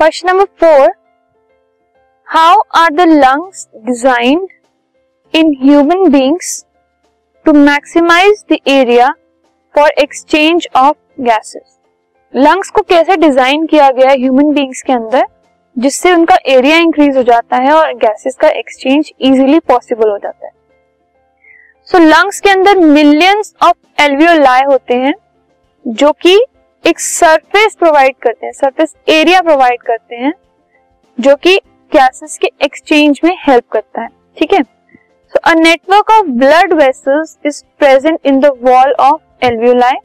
Question number four how are the lungs designed in human beings to maximise the area for exchange of gases lungs को कैसे design किया गया है human beings के अंदर जिससे उनका एरिया इंक्रीज हो जाता है और गैसेस का एक्सचेंज इजीली पॉसिबल हो जाता है? सो so, लंग्स के अंदर मिलियंस ऑफ़ एल्वियोलाई होते हैं जो कि एक सरफेस प्रोवाइड करते हैं सरफेस एरिया प्रोवाइड करते हैं, जो कि गैसेस के एक्सचेंज में हेल्प करता है, ठीक है? So a network of blood vessels is present in the wall of alveoli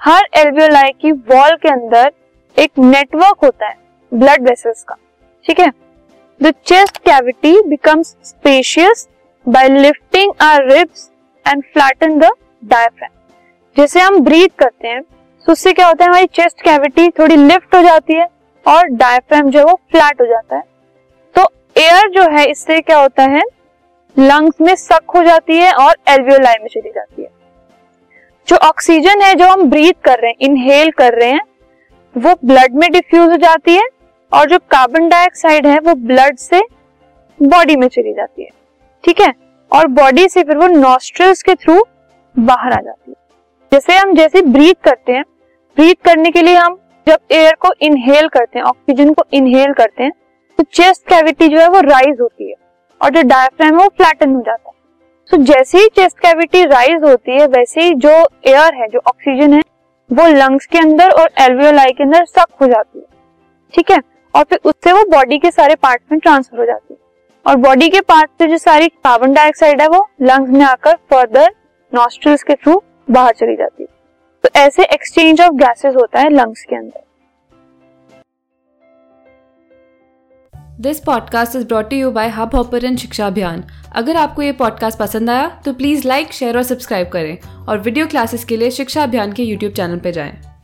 her alveoli की वॉल के अंदर एक नेटवर्क होता है ब्लड वेसल्स का, ठीक है? The chest cavity becomes spacious by lifting our ribs and flatten the diaphragm जैसे हम ब्रीथ करते हैं तो उससे क्या होता है, हमारी चेस्ट कैविटी थोड़ी लिफ्ट हो जाती है और डायफ्राम जो है वो फ्लैट हो जाता है। तो एयर जो है, इससे क्या होता है लंग्स में सक हो जाती है और एल्वियोलाई में चली जाती है। जो ऑक्सीजन है, जो हम ब्रीथ कर रहे हैं इनहेल कर रहे हैं, वो ब्लड में डिफ्यूज हो जाती है और जो कार्बन डाइऑक्साइड है, वो ब्लड से बॉडी में चली जाती है। ठीक है? और बॉडी से फिर वो नॉस्ट्रल्स के थ्रू बाहर आ जाती है। जैसे हम जैसे ब्रीथ करते हैं ब्रीथ करने के लिए हम जब एयर को इनहेल करते हैं ऑक्सीजन को इनहेल करते हैं तो चेस्ट कैविटी जो है वो राइज होती है और जो डायफ्राम है वो फ्लैटन हो जाता है। तो so, जैसे ही चेस्ट कैविटी राइज होती है वैसे ही जो एयर है जो ऑक्सीजन है वो लंग्स के अंदर और एल्वियोलाई के अंदर सक हो जाती है। ठीक है? और फिर उससे वो बॉडी के सारे पार्ट में ट्रांसफ़र हो जाती है। और बॉडी के पार्ट से जो सारी कार्बन डाइऑक्साइड है वो लंग्स में आकर फर्दर नॉस्ट्रल्स के थ्रू बाहर चली जाती है। तो ऐसे एक्सचेंज ऑफ़ गैसेस होता है लंग्स के अंदर this podcast is brought you by Hubhopper Shiksha Abhiyan अगर आपको ये पॉडकास्ट पसंद आया तो प्लीज़ लाइक शेयर और सब्सक्राइब करें और वीडियो क्लासेस के लिए शिक्षा अभियान के यूट्यूब चैनल पर जाएँ।